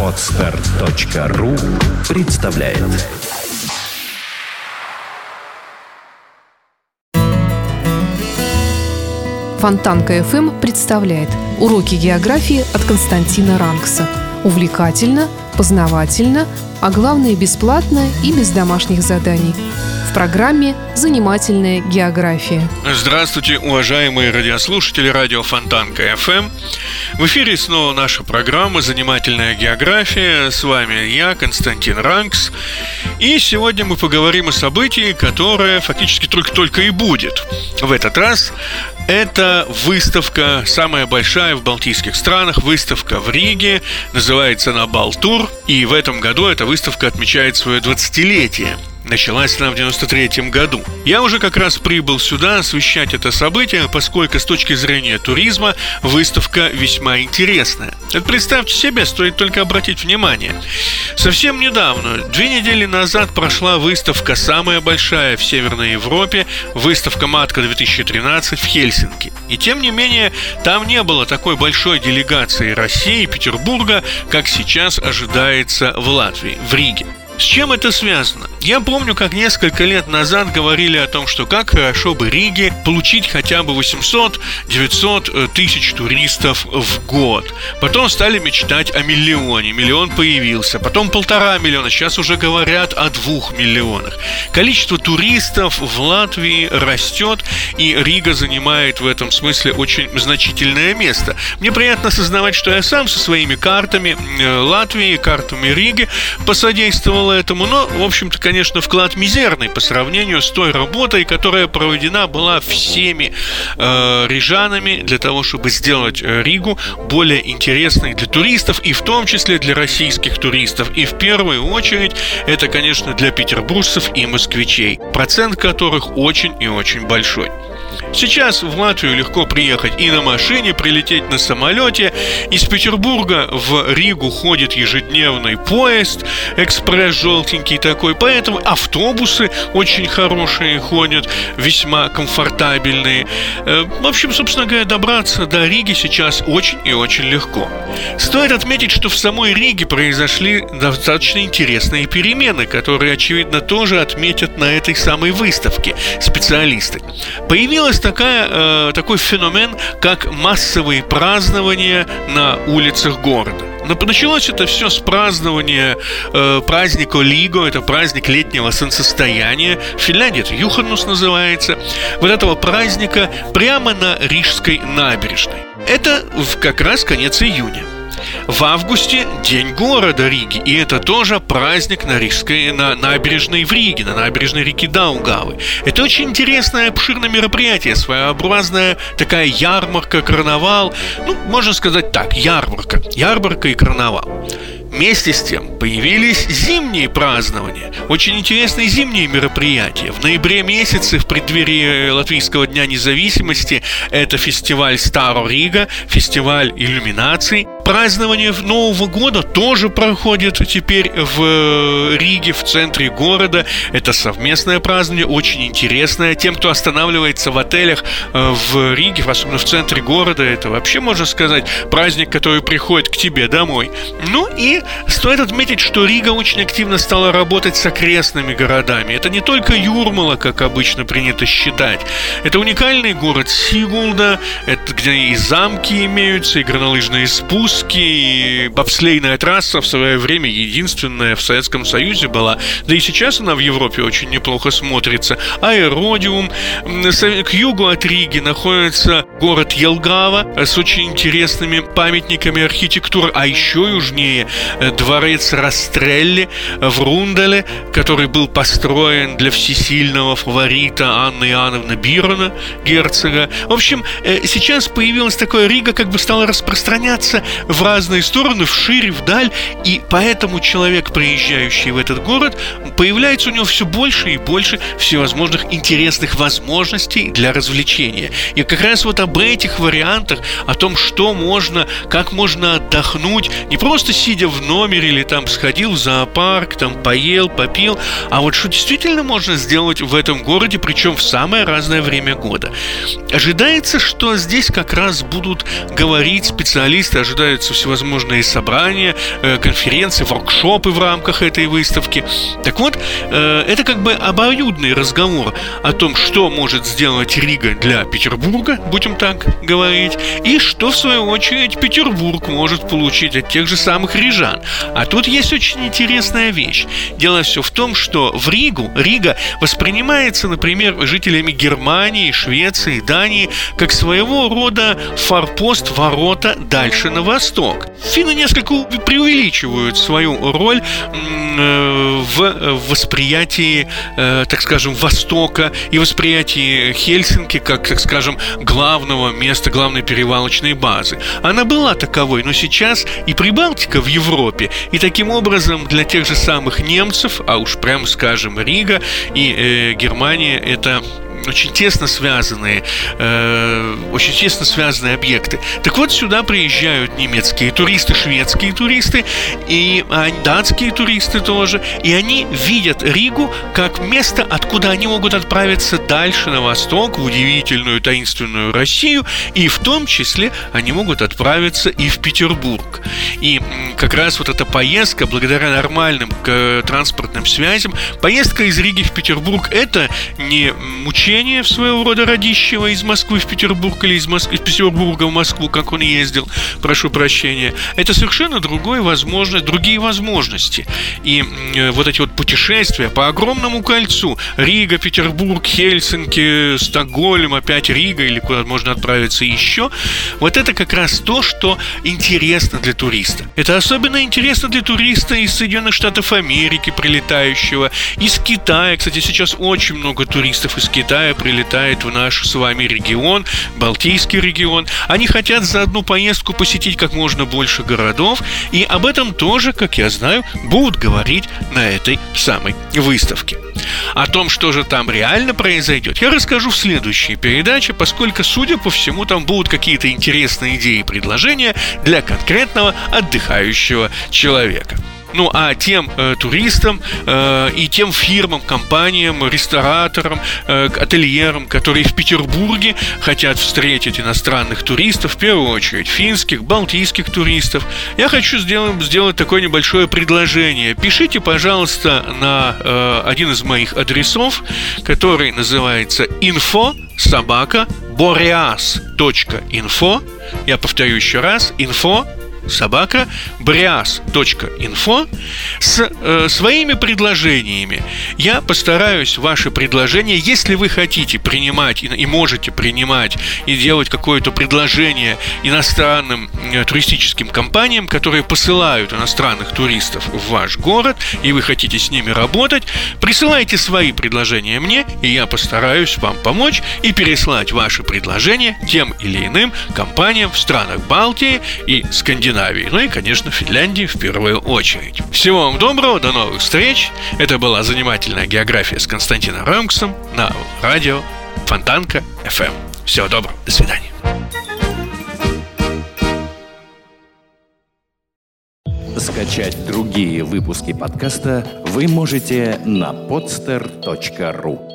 Отстар.ру представляет Фонтанка FM представляет уроки географии от Константина Рангса. Увлекательно, познавательно, а главное бесплатно и без домашних заданий – программе «Занимательная география». Здравствуйте, уважаемые радиослушатели радио Фонтанка ФМ. В эфире снова наша программа «Занимательная география». С вами я, Константин Ранкс. И сегодня мы поговорим о событии, которое фактически только-только и будет. В этот раз это выставка, самая большая в балтийских странах, выставка в Риге, называется она «Балтур», и в этом году эта выставка отмечает свое 20-летие – Началась она в 93 году. Я уже как раз прибыл сюда освещать это событие, поскольку с точки зрения туризма выставка весьма интересная. Это представьте себе, стоит только обратить внимание. Совсем недавно, две недели назад прошла выставка самая большая в Северной Европе, выставка Матка 2013 в Хельсинки. И тем не менее, там не было такой большой делегации России и Петербурга, как сейчас ожидается в Латвии, в Риге. С чем это связано? Я помню, как несколько лет назад говорили о том, что как хорошо бы Риге получить хотя бы 800-900 э, тысяч туристов в год. Потом стали мечтать о миллионе. Миллион появился. Потом полтора миллиона. Сейчас уже говорят о двух миллионах. Количество туристов в Латвии растет, и Рига занимает в этом смысле очень значительное место. Мне приятно осознавать, что я сам со своими картами э, Латвии, картами Риги посодействовал этому, но, в общем-то, конечно, вклад мизерный по сравнению с той работой, которая проведена была всеми э, рижанами для того, чтобы сделать э, Ригу более интересной для туристов, и в том числе для российских туристов. И в первую очередь это, конечно, для петербуржцев и москвичей, процент которых очень и очень большой. Сейчас в Латвию легко приехать и на машине, прилететь на самолете. Из Петербурга в Ригу ходит ежедневный поезд, экспресс желтенький такой, поэтому автобусы очень хорошие ходят, весьма комфортабельные. Э, в общем, собственно говоря, добраться до Риги сейчас очень и очень легко. Стоит отметить, что в самой Риге произошли достаточно интересные перемены, которые, очевидно, тоже отметят на этой самой выставке специалисты. Появилась появилась такая, э, такой феномен, как массовые празднования на улицах города. Но началось это все с празднования э, праздника Лиго, это праздник летнего солнцестояния. В Финляндии это Юханус называется. Вот этого праздника прямо на Рижской набережной. Это как раз конец июня. В августе День города Риги, и это тоже праздник на, Рижской, на набережной в Риге, на набережной реки Даугавы. Это очень интересное, обширное мероприятие, своеобразная такая ярмарка, карнавал. Ну, можно сказать так, ярмарка. Ярмарка и карнавал. Вместе с тем появились зимние празднования, очень интересные зимние мероприятия. В ноябре месяце, в преддверии Латвийского дня независимости, это фестиваль Старо Рига, фестиваль иллюминаций. Празднование Нового года тоже проходит теперь в э, Риге, в центре города. Это совместное празднование, очень интересное. Тем, кто останавливается в отелях э, в Риге, особенно в центре города, это вообще, можно сказать, праздник, который приходит к тебе домой. Ну и стоит отметить, что Рига очень активно стала работать с окрестными городами. Это не только Юрмала, как обычно принято считать. Это уникальный город Сигулда, это где и замки имеются, и горнолыжные спуски, и бобслейная трасса в свое время единственная в Советском Союзе была. Да и сейчас она в Европе очень неплохо смотрится. Аэродиум. К югу от Риги находится город Елгава с очень интересными памятниками архитектуры, а еще южнее дворец Растрелли в Рунделе, который был построен для всесильного фаворита Анны Иоанновны Бирона, герцога. В общем, э, сейчас появилась такая Рига, как бы стала распространяться в разные стороны, вширь, вдаль, и поэтому человек, приезжающий в этот город, появляется у него все больше и больше всевозможных интересных возможностей для развлечения. И как раз вот об этих вариантах, о том, что можно, как можно отдохнуть, не просто сидя в в номере или там сходил в зоопарк, там поел, попил. А вот что действительно можно сделать в этом городе, причем в самое разное время года? Ожидается, что здесь как раз будут говорить специалисты, ожидаются всевозможные собрания, э, конференции, воркшопы в рамках этой выставки. Так вот, э, это как бы обоюдный разговор о том, что может сделать Рига для Петербурга, будем так говорить, и что, в свою очередь, Петербург может получить от тех же самых рижан. А тут есть очень интересная вещь. Дело все в том, что в Ригу, Рига воспринимается, например, жителями Германии, Швеции, Дании, как своего рода форпост ворота дальше на восток. Финны несколько преувеличивают свою роль э, в восприятии, э, так скажем, Востока и восприятии Хельсинки как, так скажем, главного места, главной перевалочной базы. Она была таковой, но сейчас и Прибалтика в Европе, и таким образом для тех же самых немцев, а уж прямо скажем Рига и э, Германия это очень тесно связанные, э, очень тесно связанные объекты. Так вот, сюда приезжают немецкие туристы, шведские туристы и а, датские туристы тоже, и они видят Ригу как место, откуда они могут отправиться дальше на восток, в удивительную таинственную Россию, и в том числе они могут отправиться и в Петербург. И как раз вот эта поездка, благодаря нормальным транспортным связям, поездка из Риги в Петербург – это не мучение перемещение своего рода Радищева из Москвы в Петербург или из, Москвы, из Петербурга в Москву, как он ездил, прошу прощения, это совершенно другой возможность, другие возможности. И э, вот эти вот путешествия по огромному кольцу Рига, Петербург, Хельсинки, Стокгольм, опять Рига или куда можно отправиться еще, вот это как раз то, что интересно для туриста. Это особенно интересно для туриста из Соединенных Штатов Америки, прилетающего, из Китая. Кстати, сейчас очень много туристов из Китая Китая прилетает в наш с вами регион, Балтийский регион. Они хотят за одну поездку посетить как можно больше городов, и об этом тоже, как я знаю, будут говорить на этой самой выставке. О том, что же там реально произойдет, я расскажу в следующей передаче, поскольку, судя по всему, там будут какие-то интересные идеи и предложения для конкретного отдыхающего человека. Ну а тем э, туристам э, и тем фирмам, компаниям, рестораторам, э, ательерам, которые в Петербурге хотят встретить иностранных туристов, в первую очередь финских, балтийских туристов, я хочу сделать, сделать такое небольшое предложение. Пишите, пожалуйста, на э, один из моих адресов, который называется info собака boreas.info. Я повторю еще раз, info собака brias.info с э, своими предложениями. Я постараюсь ваши предложения, если вы хотите принимать и, и можете принимать и делать какое-то предложение иностранным э, туристическим компаниям, которые посылают иностранных туристов в ваш город, и вы хотите с ними работать, присылайте свои предложения мне, и я постараюсь вам помочь и переслать ваши предложения тем или иным компаниям в странах Балтии и Скандинавии Скандинавии, ну и, конечно, Финляндии в первую очередь. Всего вам доброго, до новых встреч. Это была занимательная география с Константином Рамксом на радио Фонтанка FM. Всего доброго, до свидания. Скачать другие выпуски подкаста вы можете на podster.ru